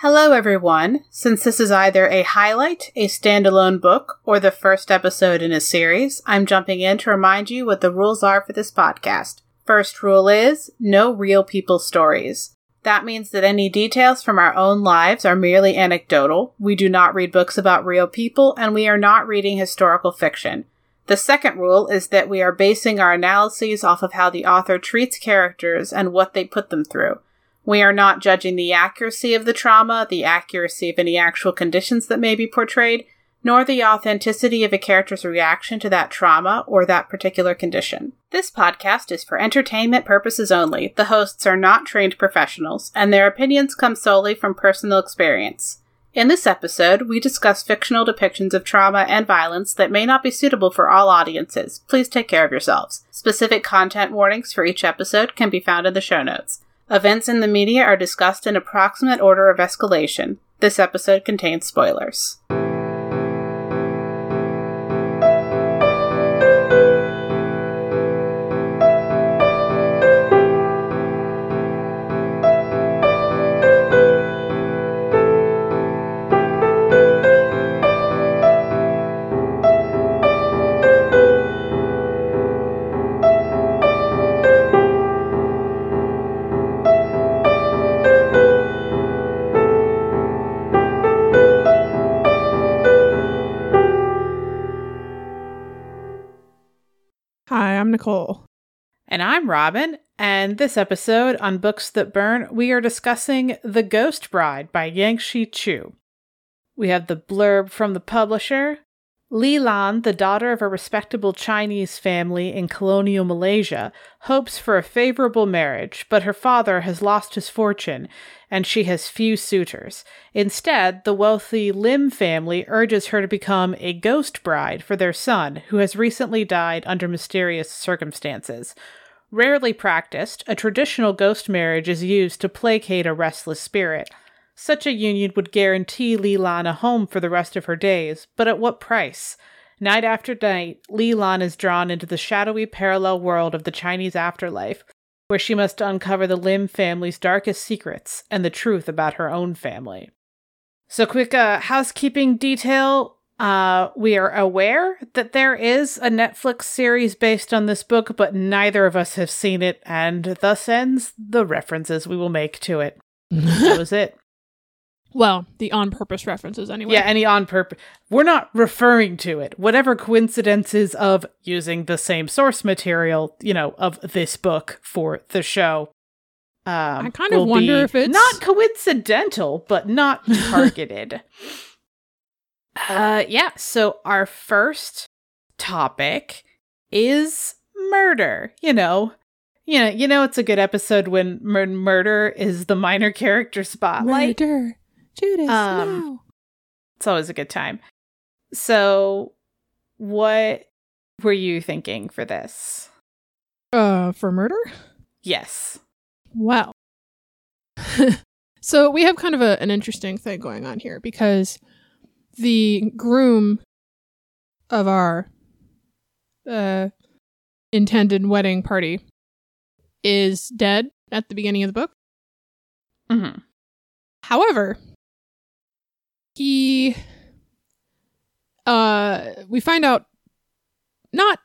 Hello, everyone. Since this is either a highlight, a standalone book, or the first episode in a series, I'm jumping in to remind you what the rules are for this podcast. First rule is no real people stories. That means that any details from our own lives are merely anecdotal. We do not read books about real people, and we are not reading historical fiction. The second rule is that we are basing our analyses off of how the author treats characters and what they put them through. We are not judging the accuracy of the trauma, the accuracy of any actual conditions that may be portrayed, nor the authenticity of a character's reaction to that trauma or that particular condition. This podcast is for entertainment purposes only. The hosts are not trained professionals, and their opinions come solely from personal experience. In this episode, we discuss fictional depictions of trauma and violence that may not be suitable for all audiences. Please take care of yourselves. Specific content warnings for each episode can be found in the show notes. Events in the media are discussed in approximate order of escalation. This episode contains spoilers. I'm Nicole. And I'm Robin, and this episode on Books That Burn, we are discussing The Ghost Bride by Yang Yangsze Choo. We have the blurb from the publisher. Li Lan, the daughter of a respectable Chinese family in colonial Malaysia, hopes for a favorable marriage, but her father has lost his fortune and she has few suitors. Instead, the wealthy Lim family urges her to become a ghost bride for their son, who has recently died under mysterious circumstances. Rarely practiced, a traditional ghost marriage is used to placate a restless spirit. Such a union would guarantee Li Lan a home for the rest of her days, but at what price? Night after night, Li Lan is drawn into the shadowy parallel world of the Chinese afterlife, where she must uncover the Lim family's darkest secrets and the truth about her own family. So, quick uh, housekeeping detail. Uh, we are aware that there is a Netflix series based on this book, but neither of us have seen it, and thus ends the references we will make to it. that was it. Well, the on purpose references anyway. Yeah, any on purpose. We're not referring to it. Whatever coincidences of using the same source material, you know, of this book for the show. Um, I kind of wonder if it's not coincidental, but not targeted. uh, yeah. So our first topic is murder. You know, you know, you know, it's a good episode when mur- murder is the minor character spotlight. Murder. Judas, Um, no. It's always a good time. So, what were you thinking for this? Uh, for murder? Yes. Wow. so we have kind of a, an interesting thing going on here because the groom of our uh, intended wedding party is dead at the beginning of the book. Mm-hmm. However, he uh we find out not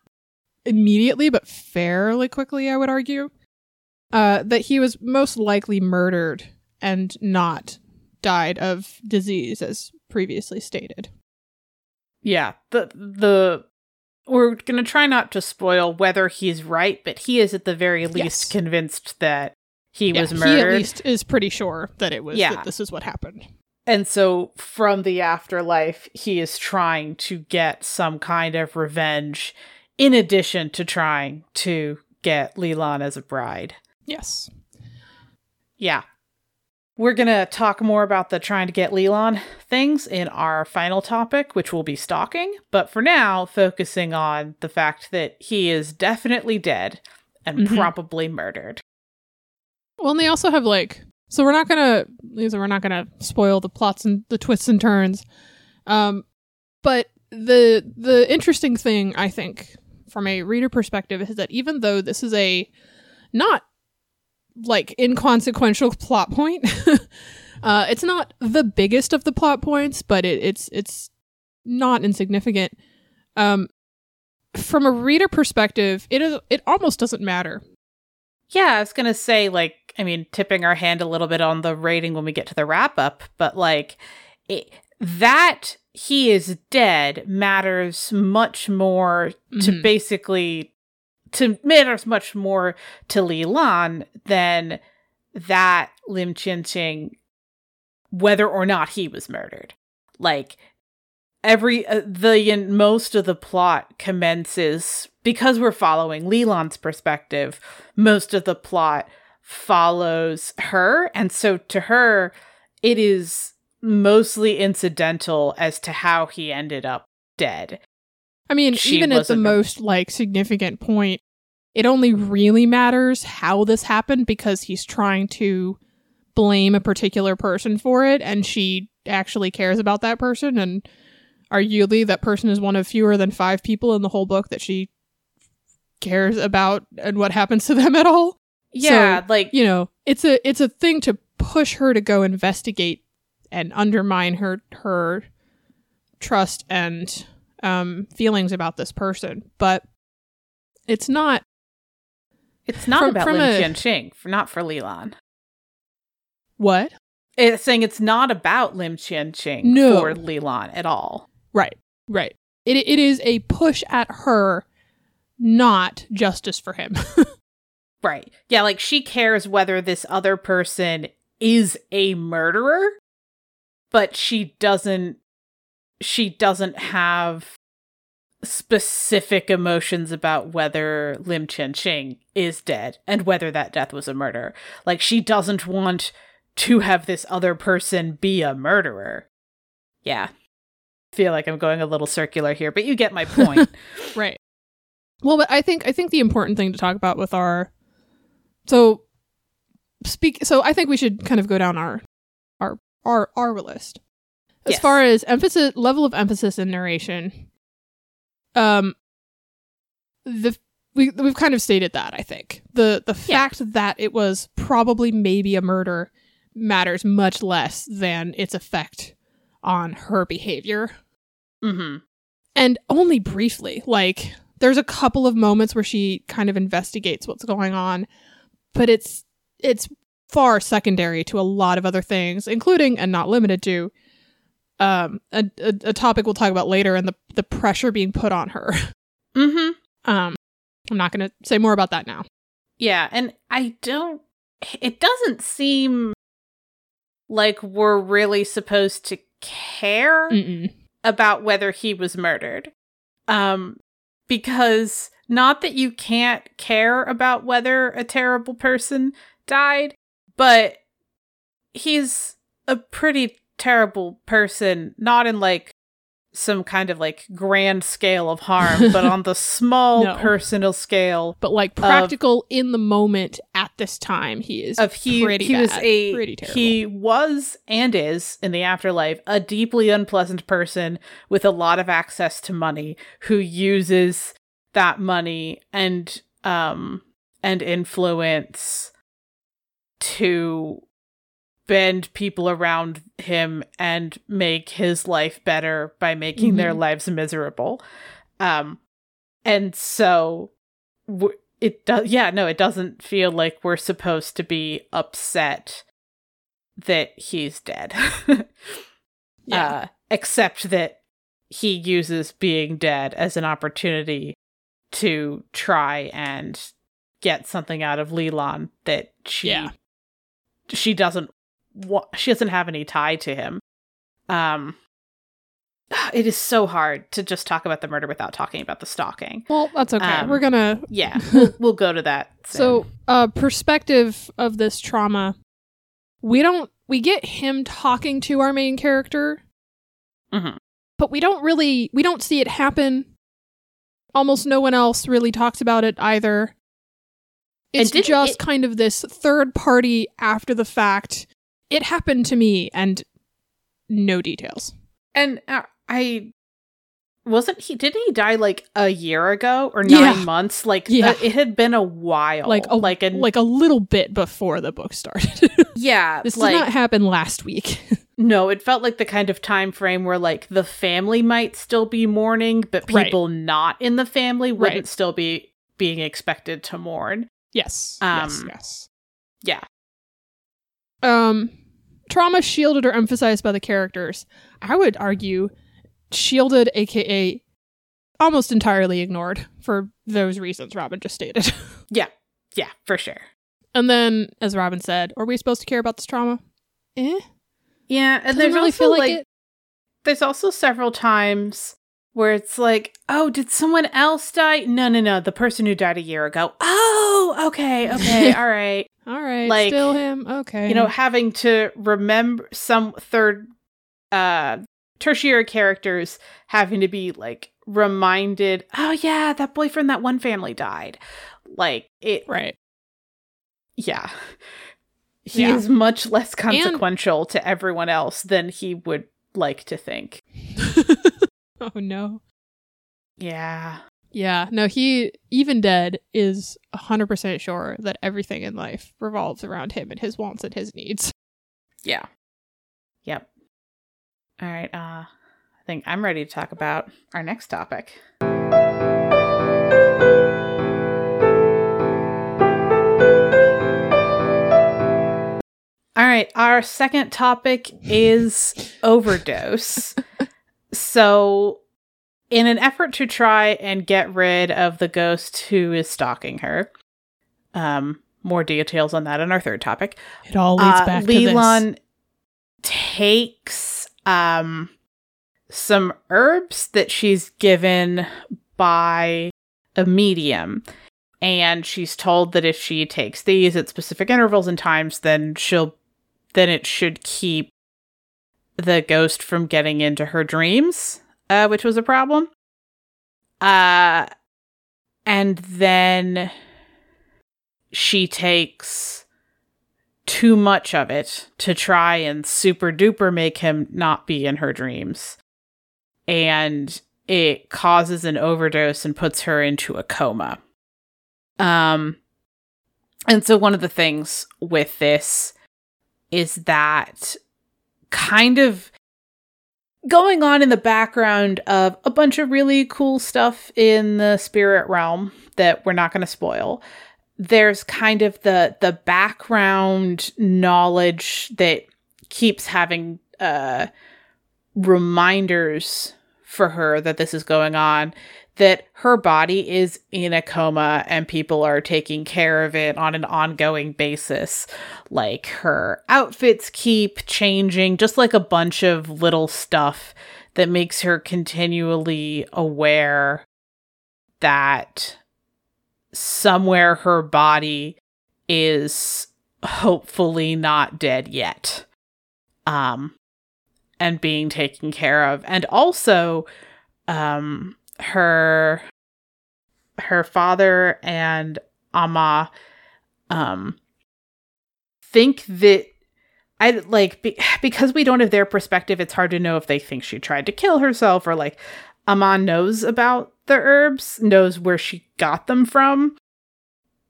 immediately but fairly quickly I would argue uh that he was most likely murdered and not died of disease as previously stated. Yeah. The the we're gonna try not to spoil whether he's right, but he is at the very least Yes. convinced that he Yeah, was He murdered. at least is pretty sure that it was Yeah. that this is what happened. And so from the afterlife, he is trying to get some kind of revenge in addition to trying to get Li Lan as a bride. Yes. Yeah. We're going to talk more about the trying to get Li Lan things in our final topic, which will be stalking. But for now, focusing on the fact that he is definitely dead and Mhm. probably murdered. Well, and they also have like so we're not gonna these we're not gonna spoil the plots and the twists and turns, um, but the the interesting thing I think from a reader perspective is that even though this is a not like inconsequential plot point, Uh, it's not the biggest of the plot points, but it, it's it's not insignificant. Um, from a reader perspective, it is it almost doesn't matter. Yeah, I was gonna say like I mean tipping our hand a little bit on the rating when we get to the wrap up, but like it, that he is dead matters much more to Mhm. basically to matters much more to Li Lan than that Lim Chin Ching whether or not he was murdered. Like every uh, the in most of the plot commences because we're following Li Lan's perspective. Most of the plot follows her, and so to her, it is mostly incidental as to how he ended up dead. I mean, She even at the most like significant point, it only really matters how this happened because he's trying to blame a particular person for it and she actually cares about that person and arguably that person is one of fewer than 5 people in the whole book that she cares about and what happens to them at all. Yeah, like You know, it's a it's a thing to push her to go investigate and undermine her her trust and um feelings about this person, but it's not it's not from- about from Lim a- Chien Ching, not for Li Lan. what? It's saying it's not about Lim Chien Ching No. for Li Lan at all. Right. Right. It it is a push at her, not justice for him. Right. Yeah, like she cares whether this other person is a murderer, but she doesn't she doesn't have specific emotions about whether Lim Chen Ching is dead and whether that death was a murder. Like she doesn't want to have this other person be a murderer. Yeah. Feel like I'm going a little circular here, but you get my point. right. Well, but I think I think the important thing to talk about with our so speak so I think we should kind of go down our our our our list. As Yes. far as emphasis level of emphasis in narration, um the we we've kind of stated that, I think. The the Yeah. fact that it was probably maybe a murder matters much less than its effect on her behavior mhm. and only briefly. Like there's a couple of moments where she kind of investigates what's going on, but it's it's far secondary to a lot of other things, including and not limited to um a, a, a topic we'll talk about later and the the pressure being put on her. Mm-hmm. Um I'm not going to say more about that now. Yeah, and I don't it doesn't seem like we're really supposed to care Mm-mm. about whether he was murdered. Um because not that you can't care about whether a terrible person died, but he's a pretty terrible person, not in like some kind of like grand scale of harm, but on the small No. personal scale But like practical in the moment at this time, he is of he pretty he was a pretty terrible. he was and is in the afterlife a deeply unpleasant person with a lot of access to money who uses that money and um and influence to bend people around him and make his life better by making their Mhm. lives miserable um and so w- it does yeah no it doesn't feel like we're supposed to be upset that he's dead yeah. uh except that he uses being dead as an opportunity to try and get something out of Li Lan that she Yeah. she doesn't wa- she doesn't have any tie to him um it is so hard to just talk about the murder without talking about the stalking well, that's okay. um, We're going to yeah we'll, we'll go to that So, soon. uh, perspective of this trauma, we don't we get him talking to our main character, Mhm. but we don't really we don't see it happen. Almost no one else really talks about it either. It's just it- kind of this third party after the fact. It happened to me, and no details. And uh, I wasn't he didn't he die like a year ago or 9 Yeah. months? Like Yeah. uh, it had been a while. like a, like a like a little bit before the book started. yeah, this like did not happen last week. no, it felt like the kind of time frame where like the family might still be mourning, but Right. people not in the family wouldn't Right. still be being expected to mourn. yes. yes. Um, Yes. Yeah. Um, trauma shielded or emphasized by the characters. I would argue shielded, aka almost entirely ignored for those reasons Robin just stated. Yeah, yeah, for sure. and then, as Robin said, are we supposed to care about this trauma? Eh. Yeah, and Doesn't there's really also feel like, like it. there's also several times where it's like, oh, did someone else die? No, no, no, the person who died a year ago. Oh, okay, okay, all right. All right, like, still him. Okay. You know, having to remember some third, uh, tertiary characters having to be like reminded, oh yeah, that boyfriend, that one family died. Like it, right. yeah. He Yeah. is much less consequential to everyone else than he would like to think. oh no. Yeah. Yeah, no, he, even dead, is 100% sure that everything in life revolves around him and his wants and his needs. Yeah. Yep. All right. Uh, I think I'm ready to talk about our next topic. All right. Our second topic is overdose. so, in an effort to try and get rid of the ghost who is stalking her, um, more details on that in our third topic. It all leads Uh, back to Li Lan takes um some herbs that she's given by a medium and she's told that if she takes these at specific intervals and times then she'll then it should keep the ghost from getting into her dreams uh which was a problem uh and then she takes too much of it to try and super duper make him not be in her dreams. And it causes an overdose and puts her into a coma. Um and so one of the things with this is that kind of going on in the background of a bunch of really cool stuff in the spirit realm that we're not going to spoil. There's kind of the the background knowledge that keeps having uh reminders for her that this is going on that her body is in a coma and people are taking care of it on an ongoing basis. Like her outfits keep changing just like a bunch of little stuff that makes her continually aware that somewhere her body is hopefully not dead yet. Um and being taken care of. And also um her her father and Amah um think that I like be, because we don't have their perspective it's hard to know if they think she tried to kill herself or like Aman knows about the herbs, knows where she got them from.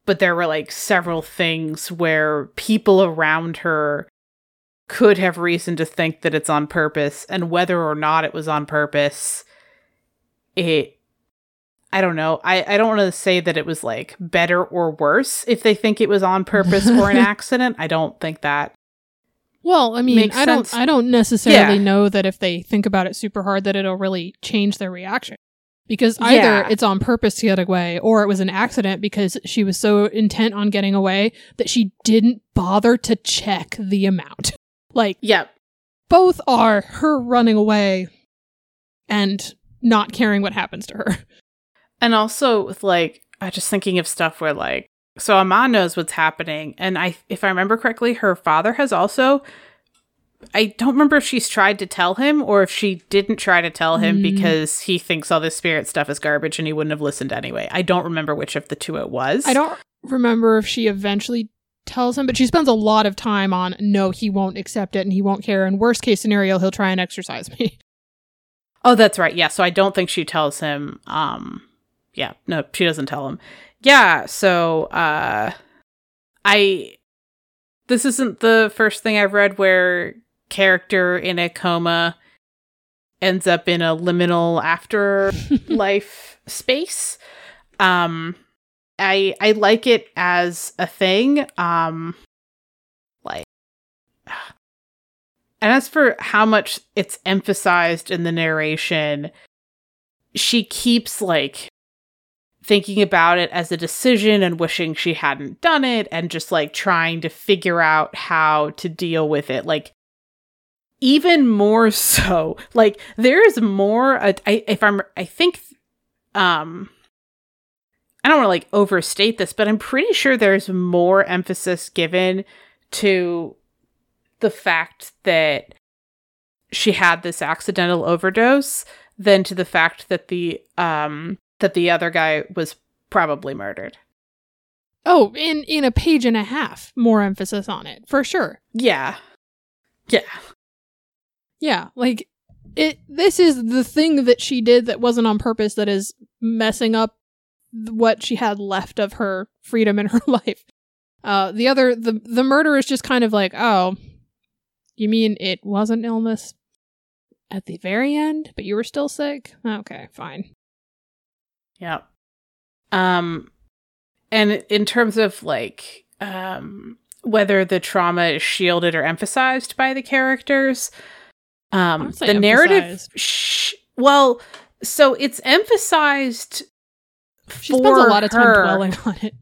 But there were like several things where people around her could have reason to think that it's on purpose, and whether or not it was on purpose, it. I don't know. I, I don't want to say that it was like better or worse if they think it was on purpose or an accident. I don't think that. Well, I mean, I don't. I don't necessarily Yeah. know that if they think about it super hard that it'll really change their reaction. Because either Yeah. it's on purpose to get away or it was an accident because she was so intent on getting away that she didn't bother to check the amount. Like Yep. both are her running away and not caring what happens to her. And also with like I just thinking of stuff where like so Aman knows what's happening and I if I remember correctly her father has also I don't remember if she's tried to tell him or if she didn't try to tell him Mm. because he thinks all this spirit stuff is garbage and he wouldn't have listened anyway. I don't remember which of the two it was. I don't remember if she eventually tells him, but she spends a lot of time on no, he won't accept it and he won't care. And worst case scenario, he'll try and exorcise me. Oh, that's right. Yeah. So I don't think she tells him. Um, yeah. No, she doesn't tell him. Yeah. So, uh, I. This isn't the first thing I've read where character in a coma ends up in a liminal afterlife space. Um, I I like it as a thing. Um, and as for how much it's emphasized in the narration, she keeps like thinking about it as a decision and wishing she hadn't done it and just like trying to figure out how to deal with it. Like even more so, like there is more uh, I if I'm I think um I don't want to like overstate this, but I'm pretty sure there's more emphasis given to the fact that she had this accidental overdose than to the fact that the um that the other guy was probably murdered. Oh, in in a page and a half, more emphasis on it for sure. Yeah. Yeah. Yeah, like it this is the thing that she did that wasn't on purpose that is messing up what she had left of her freedom in her life. Uh the other the the murder is just kind of like, "Oh, you mean it wasn't illness at the very end, but you were still sick?" Okay, fine. Yeah. Um and in terms of like um whether the trauma is shielded or emphasized by the characters, um the narrative sh- well, so it's emphasized she spends a lot of time her. dwelling on it.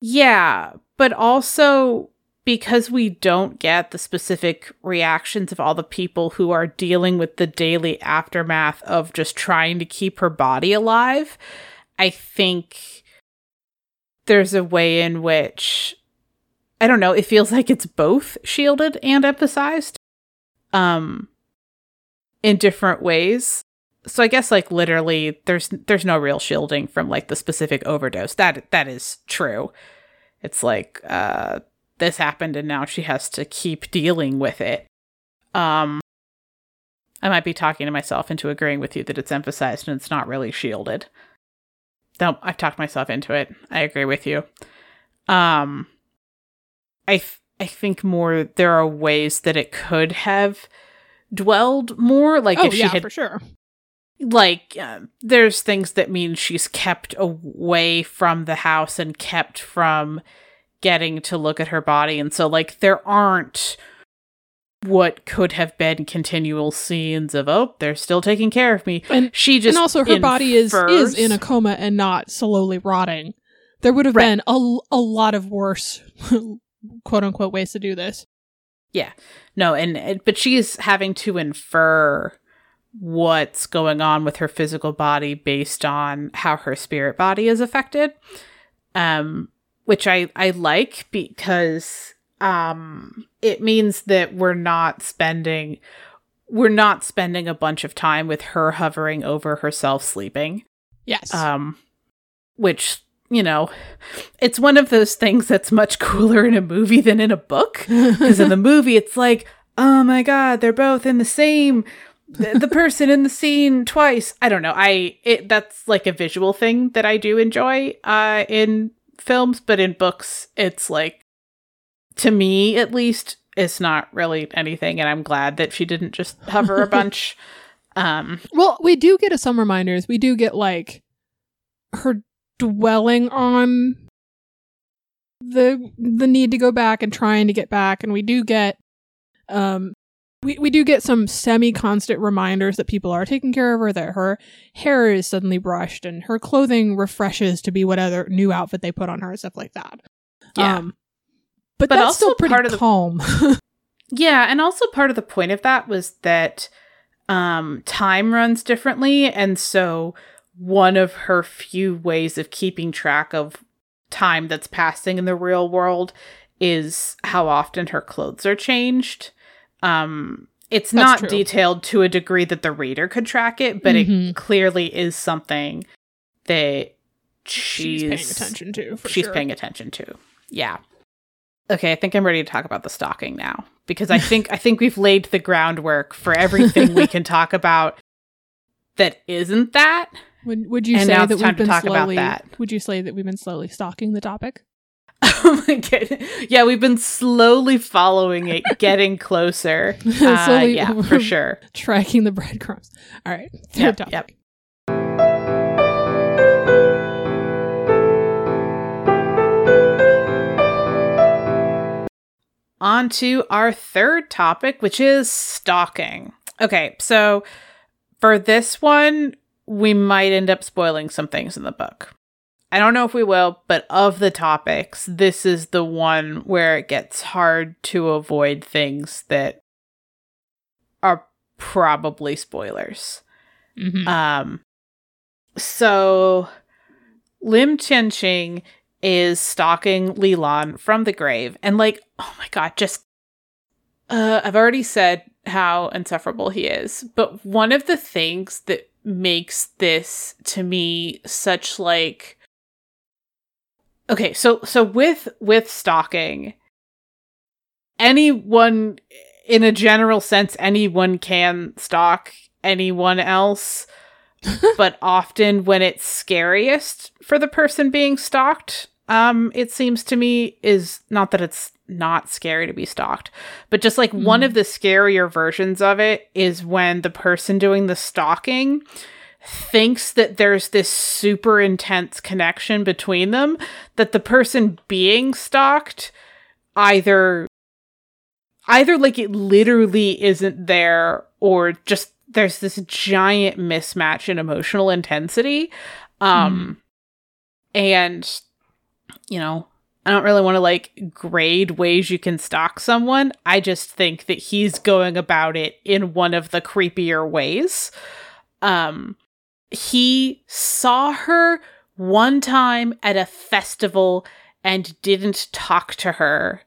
Yeah, but also because we don't get the specific reactions of all the people who are dealing with the daily aftermath of just trying to keep her body alive, I think there's a way in which I don't know, it feels like it's both shielded and emphasized um in different ways. So I guess like literally there's there's no real shielding from like the specific overdose. That that is true. It's like uh this happened and now she has to keep dealing with it. Um I might be talking to myself into agreeing with you that it's emphasized and it's not really shielded. No, I've talked myself into it. I agree with you. Um I th- I think more there are ways that it could have dwelled more like oh, if she yeah, had for sure. like uh, there's things that mean she's kept away from the house and kept from getting to look at her body and so like there aren't what could have been continual scenes of oh they're still taking care of me And she just and also her body is is in a coma and not slowly rotting. There would have Right. been a, a lot of worse quote unquote ways to do this. Yeah no and and- but she's having to infer what's going on with her physical body based on how her spirit body is affected um which i i like because um it means that we're not spending we're not spending a bunch of time with her hovering over herself sleeping. Yes. um which you know it's one of those things that's much cooler in a movie than in a book. Because in the movie it's like oh my god they're both in the same the, person in the scene twice. I don't know. I it that's like a visual thing that i do enjoy uh in films but in books it's like to me at least it's not really anything and i'm glad that she didn't just hover a bunch um well, we do get a some reminders. We do get like her dwelling on the the need to go back and trying to get back and we do get um we, we do get some semi constant reminders that people are taking care of her, that her hair is suddenly brushed and her clothing refreshes to be whatever new outfit they put on her and stuff like that. Yeah. Um, but, But that's also still pretty part of the- calm. Yeah, and also part of the point of that was that um time runs differently and so one of her few ways of keeping track of time that's passing in the real world is how often her clothes are changed. Um it's That's not true. detailed to a degree that the reader could track it, but Mhm. it clearly is something that she's, she's paying attention to. For she's sure. paying attention to. Yeah. Okay, I think I'm ready to talk about the stalking now because I think I think we've laid the groundwork for everything we can talk about that isn't that. Would would you And say that we've to been talk about slowly? that. Would you say that we've been slowly stalking the topic? Oh my god. Yeah, we've been slowly following it, getting closer. Uh, yeah, for sure. Tracking the breadcrumbs. All right. Third Yep, topic. yep. On to our third topic, which is stalking. Okay, so for this one, we might end up spoiling some things in the book. I don't know if we will, but of the topics, this is the one where it gets hard to avoid things that are probably spoilers. Mhm. Um, so Lim Chenching is stalking Li Lan from the grave, and like, oh my god, just uh, I've already said how insufferable he is, but one of the things that makes this to me such like okay, so so with with stalking, anyone in a general sense, anyone can stalk anyone else but often when it's scariest for the person being stalked, um, it seems to me is not that it's not scary to be stalked, but just like one Mhm. of the scarier versions of it is when the person doing the stalking thinks that there's this super intense connection between them that the person being stalked either either like it literally isn't there or just there's this giant mismatch in emotional intensity. Um and you know i don't really want to like grade ways you can stalk someone. I just think that he's going about it in one of the creepier ways. Um he saw her one time at a festival and didn't talk to her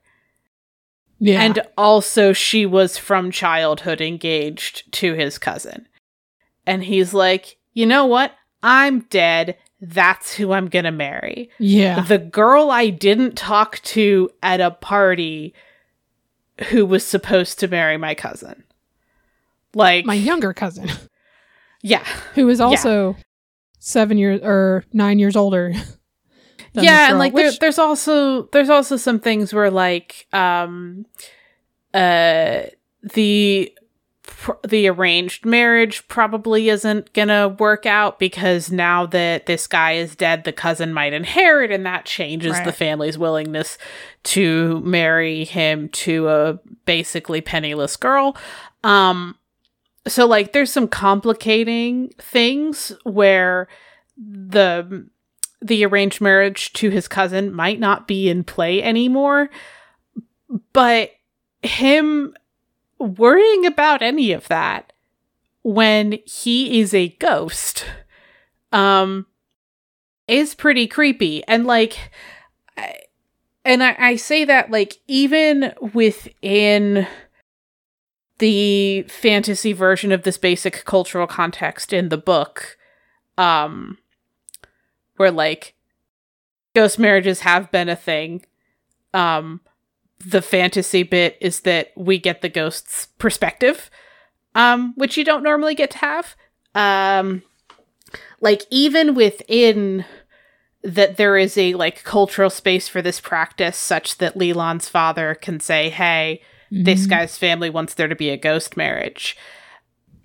Yeah. and also, she was from childhood engaged to his cousin. And he's like, you know what? I'm dead. That's who I'm going to marry. yeah. The girl I didn't talk to at a party who was supposed to marry my cousin. Like, My younger cousin, yeah. who is also seven years or nine years older. yeah and like there, there's also there's also some things where like um uh the pr- the arranged marriage probably isn't gonna work out because now that this guy is dead the cousin might inherit and that changes the family's willingness to marry him to a basically penniless girl um so like there's some complicating things where the the arranged marriage to his cousin might not be in play anymore but him worrying about any of that when he is a ghost um is pretty creepy. And like I, and I, I say that like even within the fantasy version of this basic cultural context in the book um where like ghost marriages have been a thing um the fantasy bit is that we get the ghost's perspective um which you don't normally get to have. Um like even within that there is a like cultural space for this practice such that Li Lan's father can say hey this Mhm. guy's family wants there to be a ghost marriage.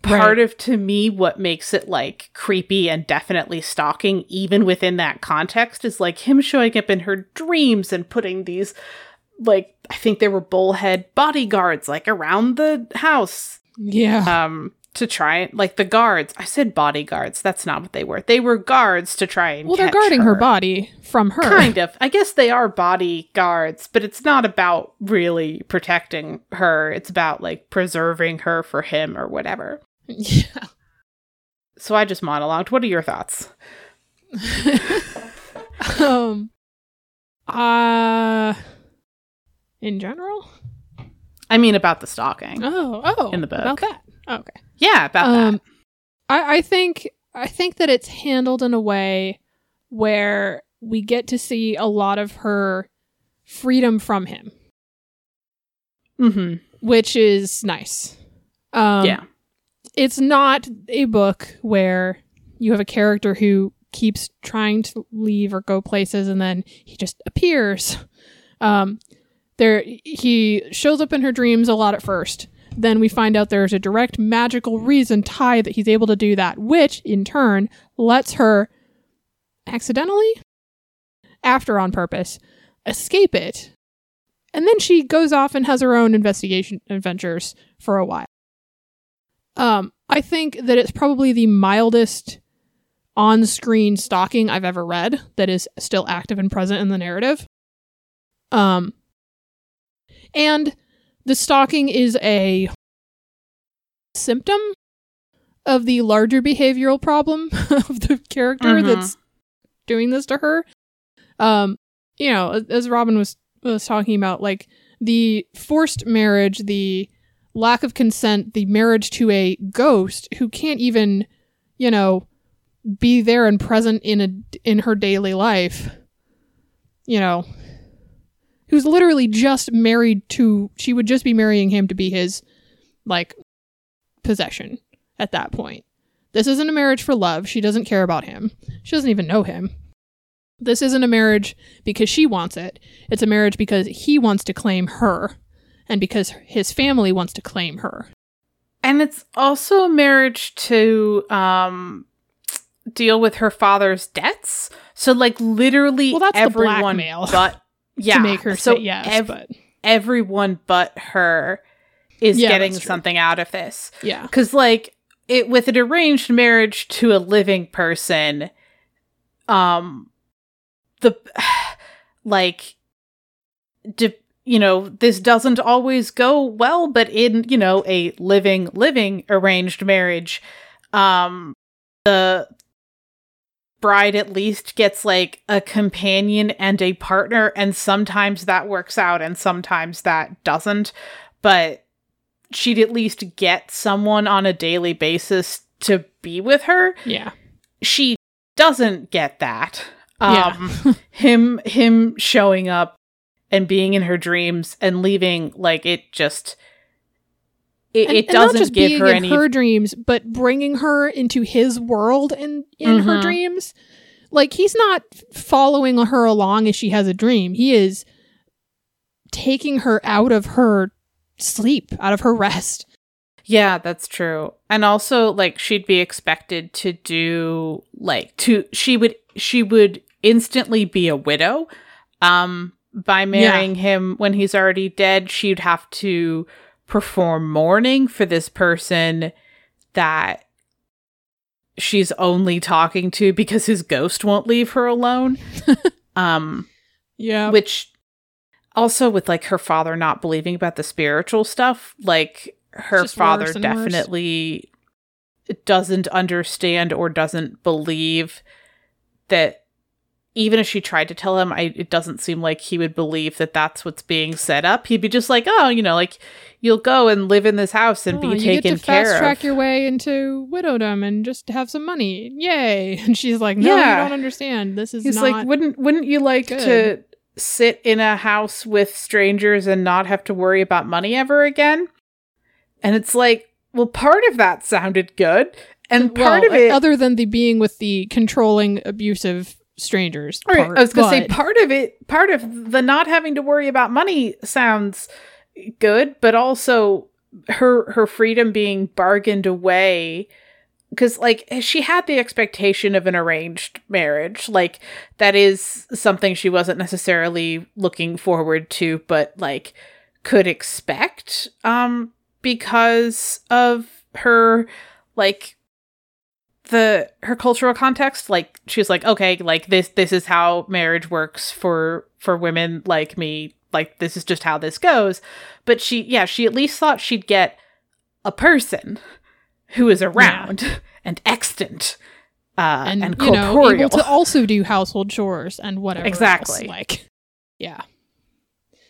Part Right. of to me what makes it like creepy and definitely stalking, even within that context, is like him showing up in her dreams and putting these like I think they were bullhead bodyguards like around the house Yeah. um to try and like the guards. I said bodyguards. That's not what they were. They were guards to try and well, they're guarding her. her body from her. Kind of. I guess they are bodyguards, but it's not about really protecting her. It's about like preserving her for him or whatever. Yeah. So I just monologued. What are your thoughts? um. Uh. In general. I mean, about the stalking. Oh. Oh. In the book. About that. Okay. Yeah, about um, that. I, I think I think that it's handled in a way where we get to see a lot of her freedom from him, Mm-hmm. which is nice. Um, yeah. it's not a book where you have a character who keeps trying to leave or go places and then he just appears. Um, there he shows up in her dreams a lot at first. Then we find out there's a direct magical reason tied that he's able to do that, which in turn lets her accidentally, after on purpose, escape it. And then she goes off and has her own investigation adventures for a while. Um, I think that it's probably the mildest on screen stalking I've ever read that is still active and present in the narrative. Um, and the stalking is a symptom of the larger behavioral problem of the character Mhm. that's doing this to her. Um, you know, as Robin was was talking about, like the forced marriage, the lack of consent, the marriage to a ghost who can't even, you know, be there and present in a in her daily life. You know, who's literally just married to she would just be marrying him to be his like possession at that point. This isn't a marriage for love. She doesn't care about him. She doesn't even know him. This isn't a marriage because she wants it. It's a marriage because he wants to claim her and because his family wants to claim her. And it's also a marriage to um deal with her father's debts. So like literally Well, that's the blackmail but yeah, to make her so say yes, ev- but everyone but her is Yeah, getting something out of this. yeah. Cuz like it with an arranged marriage to a living person um the like de- you know this doesn't always go well but in you know a living living arranged marriage um the bride at least gets like a companion and a partner and sometimes that works out and sometimes that doesn't but she'd at least get someone on a daily basis to be with her Yeah. she doesn't get that Yeah. um him him showing up and being in her dreams and leaving like it just it, And- it and not doesn't just give her in any her dreams, but bringing her into his world in in her Mhm. dreams. Like he's not following her along as she has a dream. He is taking her out of her sleep, out of her rest. Yeah, that's true. And also like she'd be expected to do like to she would she would instantly be a widow um by marrying him when he's already dead. She'd have to perform mourning for this person that she's only talking to because his ghost won't leave her alone. um Yeah. which also with like her father not believing about the spiritual stuff like her just father and worse. definitely doesn't understand or doesn't believe that even if she tried to tell him I, it doesn't seem like he would believe that that's what's being set up he'd be just like oh you know like you'll go and live in this house and Oh, be you taken get to fast care track your way into widowdom and just have some money. Yay. And she's like, No, Yeah. you don't understand. This is He's like, wouldn't wouldn't you like to sit in a house with strangers and not have to worry about money ever again? And it's like, well, part of that sounded good, and part well, of it. other than the being with the controlling abusive strangers. All right, part, I was gonna say part of it, part of the not having to worry about money sounds good, but also her her freedom being bargained away because like she had the expectation of an arranged marriage like that is something she wasn't necessarily looking forward to but like could expect um because of her like the her cultural context like she's like okay like this this is how marriage works for for women like me. Like this is just how this goes. But she yeah she at least thought she'd get a person who is around and extant uh and, and, you know, able to also do household chores and whatever. Exactly. else, Like, yeah,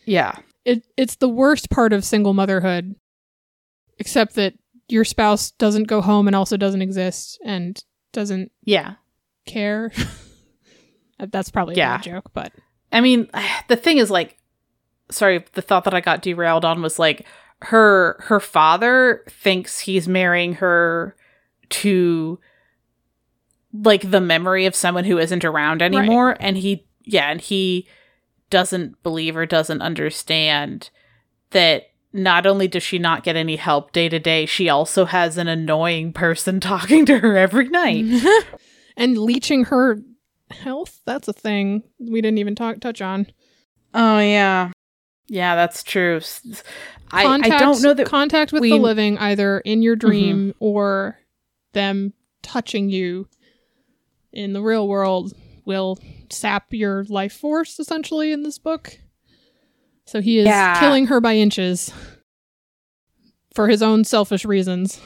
yeah. It it's the worst part of single motherhood, except that your spouse doesn't go home and also doesn't exist and doesn't yeah care. Uh, that's probably a Yeah. bad joke, but I mean, the thing is like sorry, the thought that I got derailed on was like her her father thinks he's marrying her to like the memory of someone who isn't around anymore and he yeah and he doesn't believe or doesn't understand that not only does she not get any help day to day she also has an annoying person talking to her every night. And leeching her health? That's a thing we didn't even talk touch on. Oh yeah. Yeah that's true. I, Contact- don't know that contact with we- the living either in your mm-hmm. dream or them touching you in the real world will sap your life force essentially in this book so he is Yeah. killing her by inches for his own selfish reasons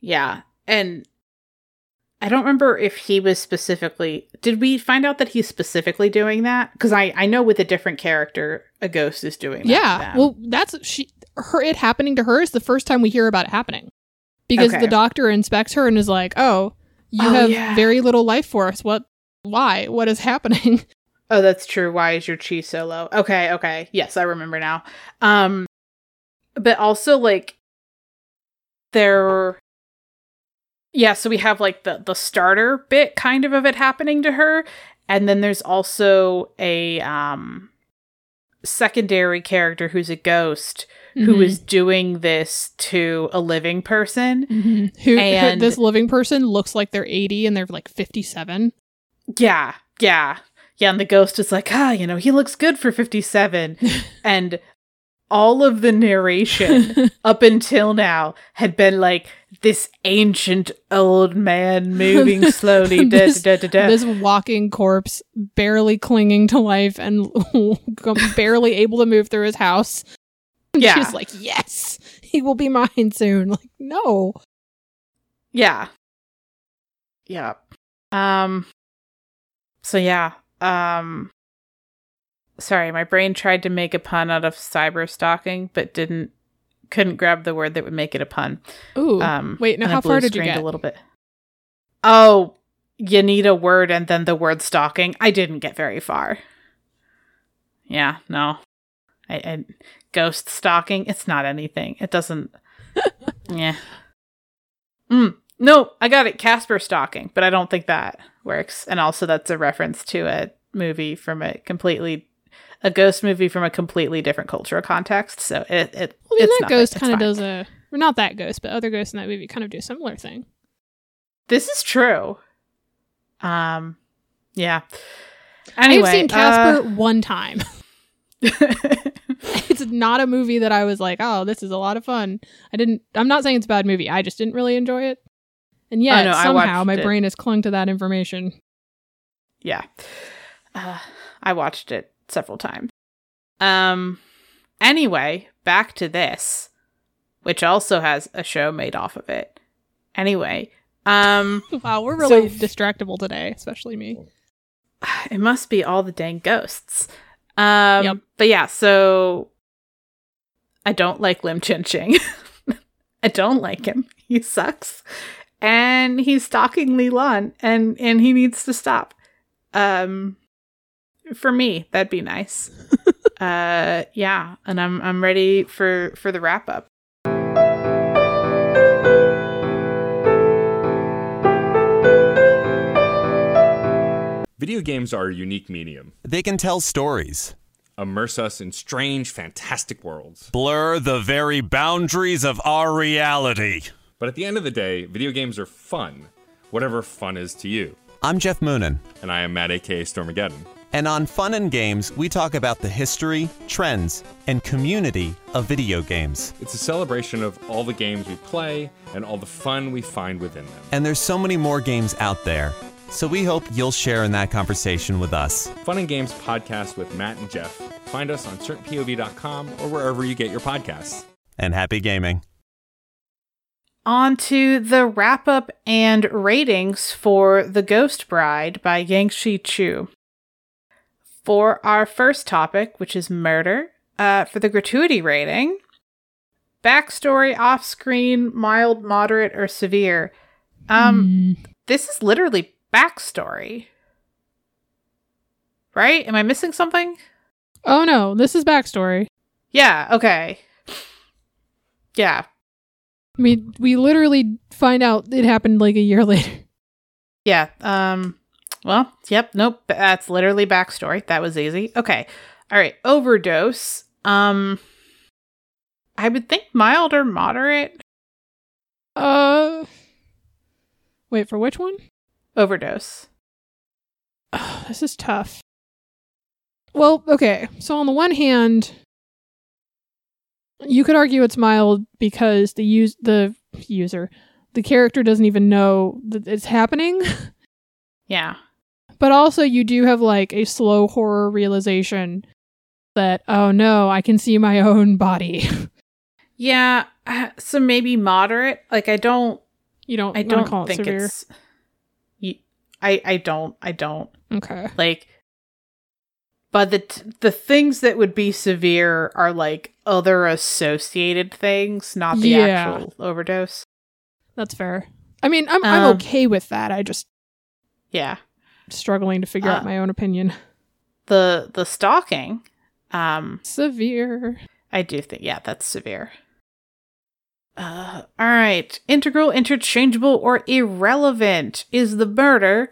Yeah. And I don't remember if he was specifically did we find out that he's specifically doing that? Because I, I know with a different character a ghost is doing that. yeah well that's she her it happening to her is the first time we hear about it happening because Okay. the doctor inspects her and is like oh you Oh, have yeah. very little life force what why what is happening Oh, that's true. Why is your chi so low? Okay, okay. Yes, I remember now. Um but also like there Yeah, so we have like the the starter bit kind of of it happening to her and then there's also a um secondary character who's a ghost who Mhm. is doing this to a living person. Mhm. Who, who- And- this living person looks like they're 80 and they're like 57. Yeah, yeah. Yeah, and the ghost is like, ah, you know, he looks good for 57. and all of the narration up until now had been like this ancient old man moving slowly. da, This- da, da, this walking corpse barely clinging to life and barely able to move through his house. Yeah. She's like, yes, he will be mine soon. Like, no. Yeah. Yeah. Um so yeah. Um sorry, my brain tried to make a pun out of cyber stalking, but didn't couldn't grab the word that would make it a pun. Ooh. Um Wait, I how far did you get? a little bit. Oh, you need a word and then the word stalking. I didn't get very far. Yeah, no. I, I ghost stalking, it's not anything. It doesn't Yeah. Mm, no, I got it. Casper stalking, but I don't think that works. And also that's a reference to a movie from a completely a ghost movie from a completely different cultural context. So it, it I mean, it's that ghost kind of does a. Well, not that ghost, but other ghosts in that movie kind of do a similar thing. This is true. Um, yeah. Anyway, I've seen Casper one time. uh, it's not a movie that I was like, oh, this is a lot of fun. I didn't. I'm not saying it's a bad movie. I just didn't really enjoy it. And yet, somehow, my it. brain has clung to that information. yeah. Uh, I watched it several times. Um. Anyway, back to this, which also has a show made off of it. Anyway, um, Wow, we're really So- distractible today, especially me. it must be all the dang ghosts. Um, Yep. but yeah, so I don't like Lim Tian Ching. I don't like him. He sucks. And he's stalking Li Lan and and he needs to stop. Um for me, that'd be nice. uh yeah, and I'm I'm ready for for the wrap up. Video games are a unique medium. They can tell stories, Immerse us in strange, fantastic worlds. blur the very boundaries of our reality. But at the end of the day, video games are fun, whatever fun is to you. I'm Jeff Moonen, And I am Matt, aka Stormageddon. and on Fun and Games, we talk about the history, trends, and community of video games. It's a celebration of all the games we play and all the fun we find within them. And there's so many more games out there, so we hope you'll share in that conversation with us. Fun and Games podcast with Matt and Jeff. Find us on certainpov.com or wherever you get your podcasts. And happy gaming. On to the wrap up and ratings for The Ghost Bride by Yangsze Choo. For our first topic, which is murder, uh, for the gratuity rating, backstory, off screen, mild, moderate, or severe. Um, Mm. this is literally backstory. Right? Am I missing something? Oh no, this is backstory. Yeah, okay. Yeah. I mean, we literally find out it happened like a year later. Yeah. Um well, yep, nope. That's literally backstory. That was easy. Okay. All right. Overdose. Um I would think mild or moderate Uh, wait for which one? overdose. Oh, this is tough. Well, okay. So on the one hand, you could argue it's mild because the use the user, the character doesn't even know that it's happening. Yeah. but also you do have like a slow horror realization that oh no, I can see my own body. Yeah, uh, so maybe moderate. Like I don't you don't. I don't call it think severe. it's y- I I don't I don't okay. like but the t- the things that would be severe are like other associated things, not the Yeah. actual overdose. That's fair. I mean, I'm I'm Um, okay with that. I just Yeah. struggling to figure out Uh, my own opinion. The the stalking um Severe. I do think yeah, that's severe. Uh all right. Integral, interchangeable or irrelevant is the murder.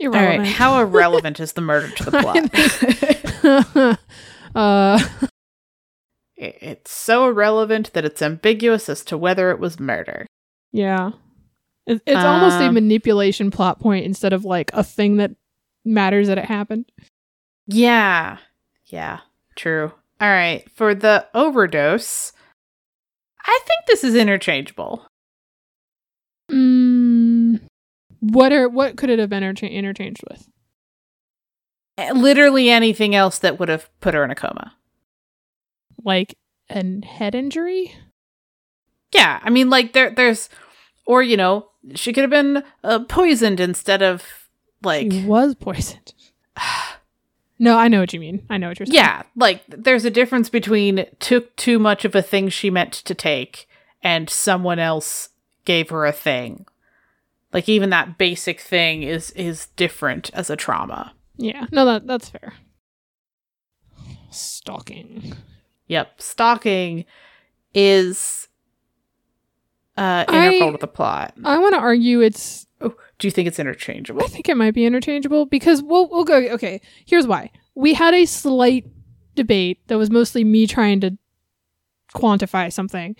All right. Irrelevant. How irrelevant is the murder to the plot? uh, It's so irrelevant that it's ambiguous as to whether it was murder. yeah. It, it's almost a Um, manipulation plot point instead of like a thing that matters that it happened. Yeah. Yeah. True. All right. For the overdose, I think this is interchangeable. Mm, what are what could it have been intercha- interchanged with? Eh, Literally anything else that would have put her in a coma. Like an head injury? Yeah. I mean, like, there, there's, or, you know, she could have been uh, poisoned instead of, like, she was poisoned. no, I know what you mean. I know what you're saying. yeah. Like, there's a difference between took too much of a thing she meant to take and someone else gave her a thing. Like, even that basic thing is is different as a trauma. Yeah. No, that that's fair. Stalking. Yep. Stalking is uh I- integral to the plot. I want to argue it's Oh, do you think it's interchangeable? I think it might be interchangeable because we'll we'll go. Okay, here's why. We had a slight debate that was mostly me trying to quantify something,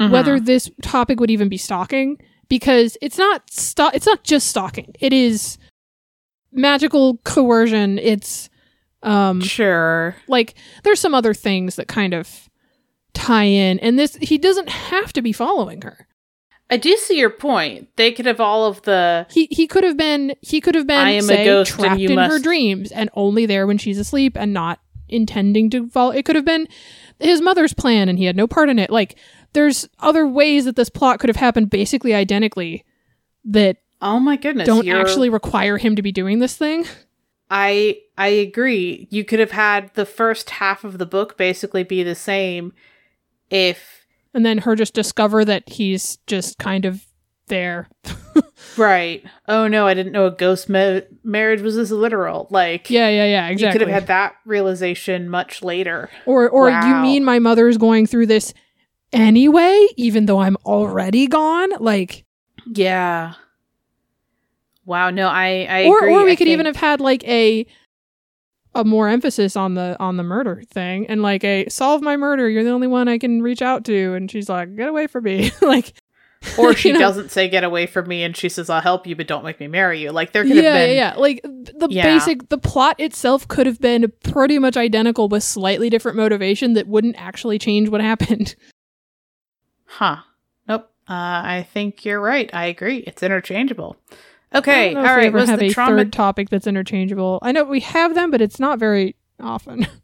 Mm-hmm. whether this topic would even be stalking because it's not sto- It's not just stalking. It is magical coercion. It's um sure. like there's some other things that kind of tie in, and this he doesn't have to be following her. I do see your point. They could have all of the He he could have been he could have been I am a say, trapped in her dreams and only there when she's asleep and not intending to follow. It could have been his mother's plan and he had no part in it. Like there's other ways that this plot could have happened basically identically that Oh my goodness. don't you're- actually require him to be doing this thing. I I agree. You could have had the first half of the book basically be the same if And then her just discover that he's just kind of there. right. Oh no, I didn't know a ghost ma- marriage was this literal. Like Yeah, yeah, yeah, exactly You could have had that realization much later. or or you mean my mother's going through this anyway even though I'm already gone? Like Yeah. Wow, no, I I or agree. or we I could even have had like a a more emphasis on the on the murder thing and like a solve my murder you're the only one i can reach out to and she's like get away from me like or she know? doesn't say get away from me and she says I'll help you but don't make me marry you. Like there could yeah, have been yeah yeah like the Yeah. basic the plot itself could have been pretty much identical with slightly different motivation that wouldn't actually change what happened Huh. Nope. Uh, I think you're right. I agree. It's interchangeable. Okay. I don't All know if we ever Was have the a trauma? third topic that's interchangeable i know we have them but it's not very often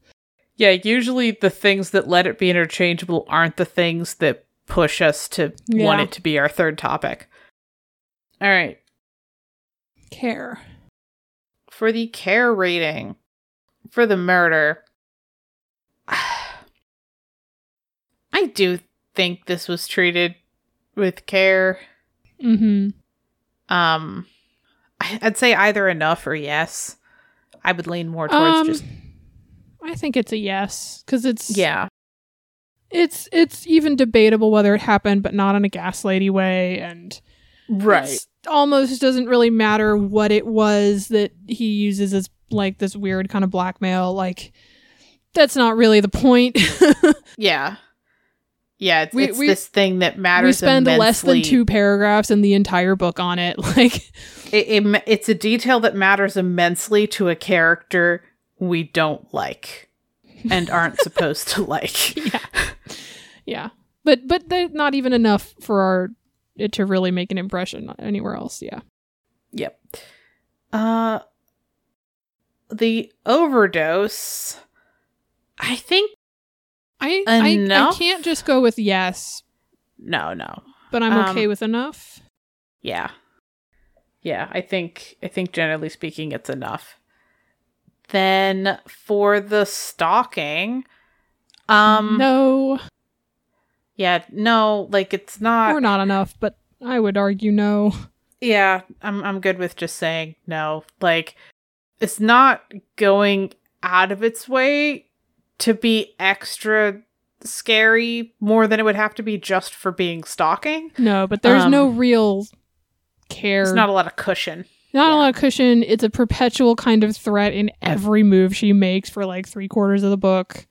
Yeah. Usually the things that let it be interchangeable aren't the things that push us to want it to be our third topic. All right. care For the care rating for the murder, I do think this was treated with care. mm-hmm Um, I'd say either enough or yes. I would lean more towards Um, just I think it's a yes because it's yeah. it's it's even debatable whether it happened, but not in a gaslighty way, and it's almost doesn't really matter what it was that he uses as like this weird kind of blackmail. Like that's not really the point. Yeah. Yeah, it's, We- it's we- this thing that matters. we spend less than two paragraphs in the entire book on it. Like It, it it's a detail that matters immensely to a character we don't like and aren't supposed to like. yeah, yeah, but but not even enough for our it to really make an impression anywhere else. Yeah. Yep. Uh, the overdose. I think I, I I can't just go with yes, no, no. but I'm Um, okay with enough. Yeah. Yeah, I think I think generally speaking it's enough. Then for the stalking, um no, yeah, no, like it's not or not enough, but I would argue no. Yeah, I'm I'm good with just saying no. Like it's not going out of its way to be extra scary more than it would have to be just for being stalking. No, but there's no Um, real care. There's not a lot of cushion. Not yeah. a lot of cushion. It's a perpetual kind of threat in every move she makes for like three quarters of the book.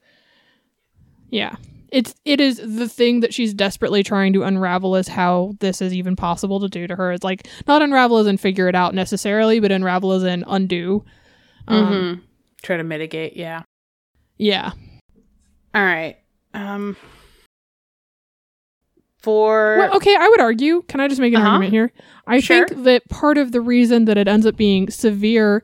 Yeah. It's it is the thing that she's desperately trying to unravel is how this is even possible to do to her. It's like not unravel as in figure it out necessarily, but unravel as in undo. Um, Mhm. Try to mitigate, yeah. Yeah. All right. Um for Well, okay, I would argue. Can I just make an Uh-huh. argument here? I Sure. think that part of the reason that it ends up being severe,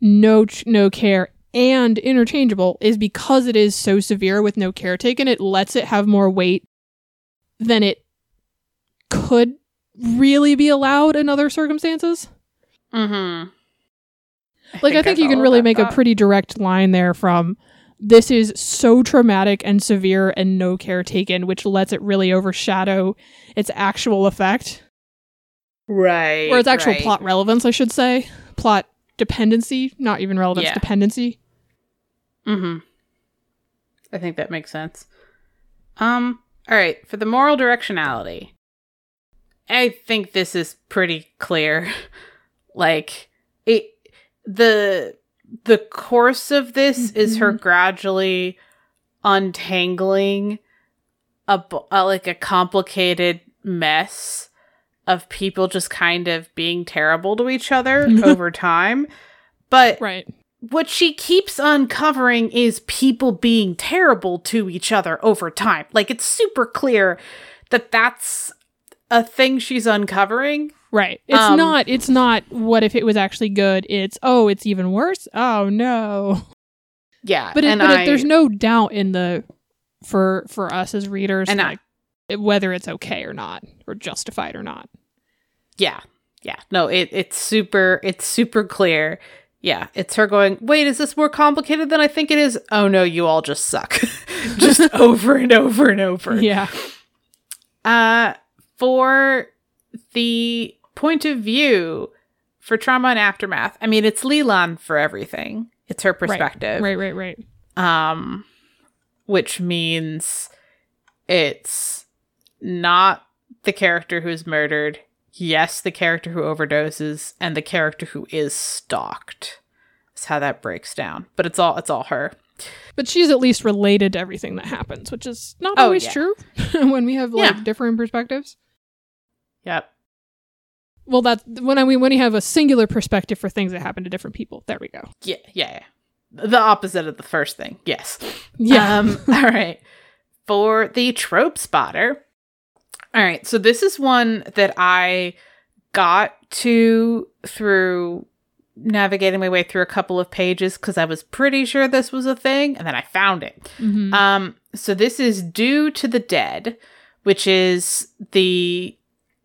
no ch- no care, and interchangeable is because it is so severe with no care taken. It lets it have more weight than it could really be allowed in other circumstances. Mm-hmm. Like I think, you can really make a pretty direct line there from this is so traumatic and severe and no care taken, which lets it really overshadow its actual effect. right or its actual right. plot relevance, I should say. Plot dependency, not even relevance, Yeah. dependency. Mm-hmm. I think that makes sense. Um, all right, for the moral directionality. I think this is pretty clear. like it the the course of this is her mm-hmm. gradually untangling a, a like a complicated mess of people just kind of being terrible to each other over time. But Right. what she keeps uncovering is people being terrible to each other over time. Like it's super clear that that's a thing she's uncovering. Right. It's Um, not it's not what if it was actually good. It's oh, it's even worse. Oh no. Yeah, But, it, and but I, it, there's no doubt in the for for us as readers And I- like whether it's okay or not or justified or not. yeah, yeah. No, it it's super it's super clear. Yeah, it's her going. Wait, is this more complicated than I think it is? Oh no, you all just suck, just over and over and over. Yeah. Uh, for the point of view for trauma and aftermath, I mean, it's Li Lan for everything. It's her perspective. Right, right, right. Um, which means it's not the character who's murdered. Yes, the character who overdoses and the character who is stalked. Is how that breaks down. But it's all it's all her. But she's at least related to everything that happens, which is not Oh, always yeah. true when we have like Yeah. different perspectives. Yep. Well, that when I mean when you have a singular perspective for things that happen to different people. There we go. Yeah, yeah, yeah. The opposite of the first thing. Yes. Yeah. Um, all right. For the trope spotter. All right. So this is one that I got to through navigating my way through a couple of pages because I was pretty sure this was a thing, and then I found it. Mhm. Um, so this is due to the dead, which is the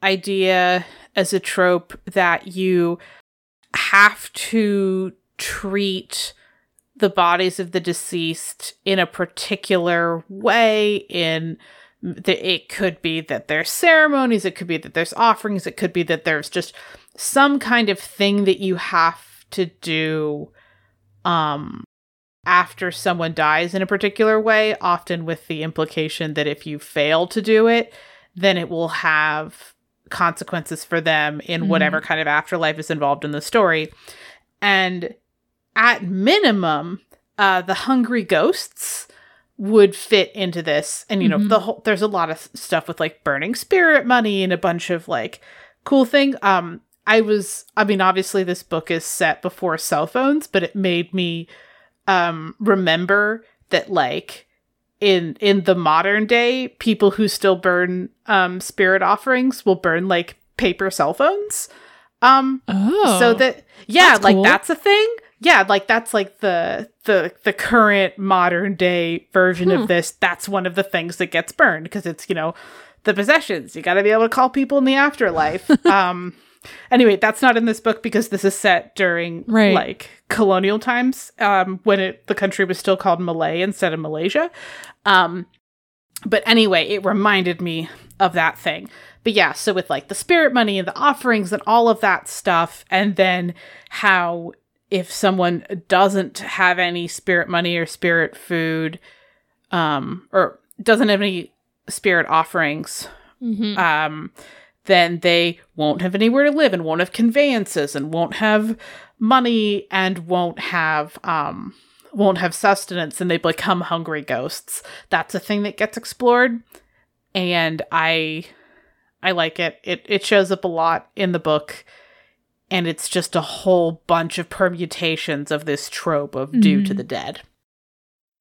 idea as a trope that you have to treat the bodies of the deceased in a particular way in the, it could be that there's ceremonies it could be that there's offerings it could be that there's just some kind of thing that you have to do um after someone dies in a particular way, often with the implication that if you fail to do it, then it will have consequences for them in whatever kind of afterlife is involved in the story. And at minimum, uh, the hungry ghosts would fit into this. And you know, Mhm. the whole there's a lot of stuff with like burning spirit money and a bunch of like cool thing. Um, I was, I mean, obviously this book is set before cell phones, but it made me um remember that like in in the modern day people who still burn um spirit offerings will burn like paper cell phones um Oh. so that yeah That's like cool. that's a thing yeah like that's like the the the current modern day version Hmm. of this that's one of the things that gets burned because it's you know the possessions you got to be able to call people in the afterlife um anyway that's not in this book because this is set during Right. like colonial times um when it the country was still called malay instead of malaysia um but anyway it reminded me of that thing but yeah so with like the spirit money and the offerings and all of that stuff and then how if someone doesn't have any spirit money or spirit food um or doesn't have any spirit offerings Mhm. um, then they won't have anywhere to live and won't have conveyances and won't have money and won't have um, won't have sustenance and they become hungry ghosts. That's a thing that gets explored, and I I like it. It it shows up a lot in the book. And it's just a whole bunch of permutations of this trope of due to Mhm. the dead.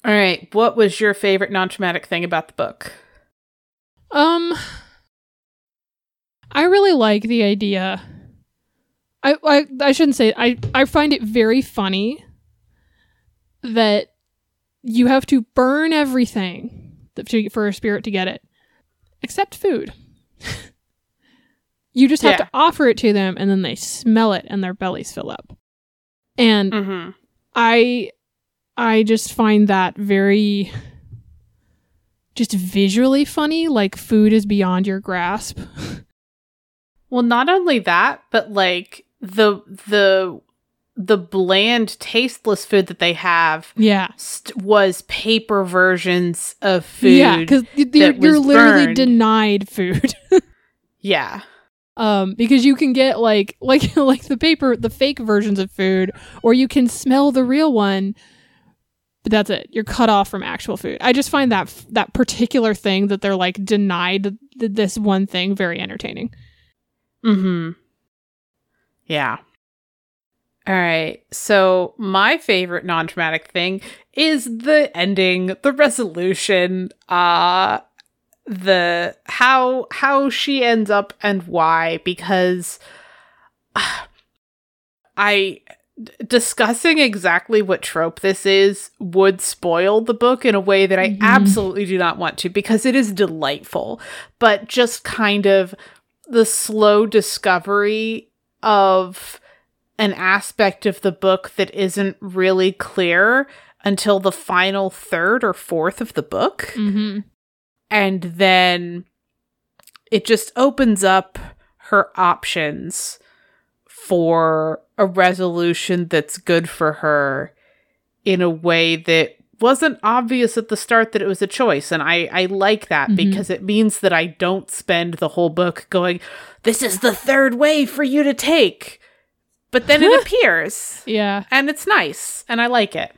All right, what was your favorite non-traumatic thing about the book? Um, I really like the idea. I, I I shouldn't say I I find it very funny that you have to burn everything to, for a spirit to get it, except food. you just have Yeah. to offer it to them, and then they smell it, and their bellies fill up. And Mm-hmm. I I just find that very just visually funny like food is beyond your grasp. Well, not only that, but like the the the bland, tasteless food that they have yeah. st- was paper versions of food. Yeah, cuz you're, you're literally burned. denied food. yeah, um because you can get like like like the paper the fake versions of food or you can smell the real one but that's it you're cut off from actual food i just find that that particular thing that they're like denied th- this one thing very entertaining Mm-hmm. Yeah. All right. So my favorite non-traumatic thing is the ending, the resolution, uh the how how she ends up and why because uh, I d- discussing exactly what trope this is would spoil the book in a way that I Mhm. absolutely do not want to because it is delightful, but just kind of the slow discovery of an aspect of the book that isn't really clear until the final third or fourth of the book. mm-hmm. And then it just opens up her options for a resolution that's good for her in a way that wasn't obvious at the start that it was a choice and i i like that Mhm. because it means that i don't spend the whole book going this is the third way for you to take. But then it appears. Yeah. And it's nice and i like it.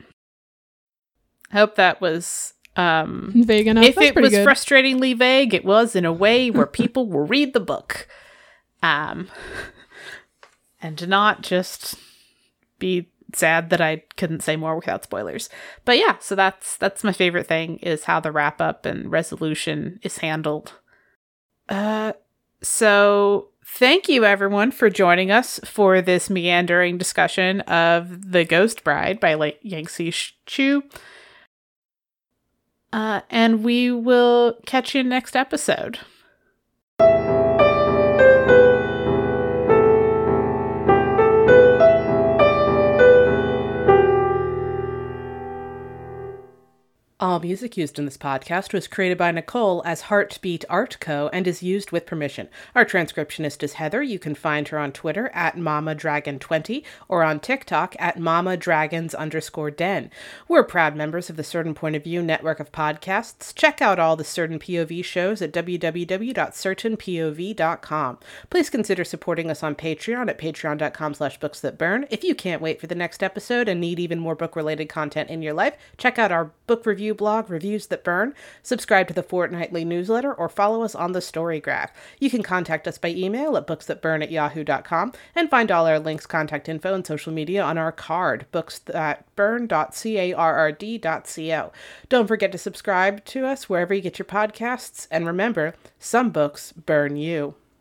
I hope that was um vague enough. if That's it was good. frustratingly vague, it was in a way where people will read the book, um, and not just be sad that I couldn't say more without spoilers. But yeah, so that's that's my favorite thing is how the wrap up and resolution is handled. Uh, so thank you everyone for joining us for this meandering discussion of The Ghost Bride by like Yangsze Choo. Uh, and we will catch you next episode. All music used in this podcast was created by Nicole as Heartbeat Art Co. and is used with permission. Our transcriptionist is Heather. You can find her on Twitter at MamaDragon20 or on TikTok at MamaDragons underscore den. We're proud members of the Certain Point of View network of podcasts. Check out all the Certain POV shows at www.certainpov.com. Please consider supporting us on Patreon at patreon.com slash books that burn. If you can't wait for the next episode and need even more book-related content in your life, check out our book review blog, Reviews That Burn, subscribe to the fortnightly newsletter, or follow us on the Story Graph. You can contact us by email at booksthatburn at yahoo.com and find all our links, contact info, and social media on our Carrd, booksthatburn.carrd.co. Don't forget to subscribe to us wherever you get your podcasts, and remember, some books burn you.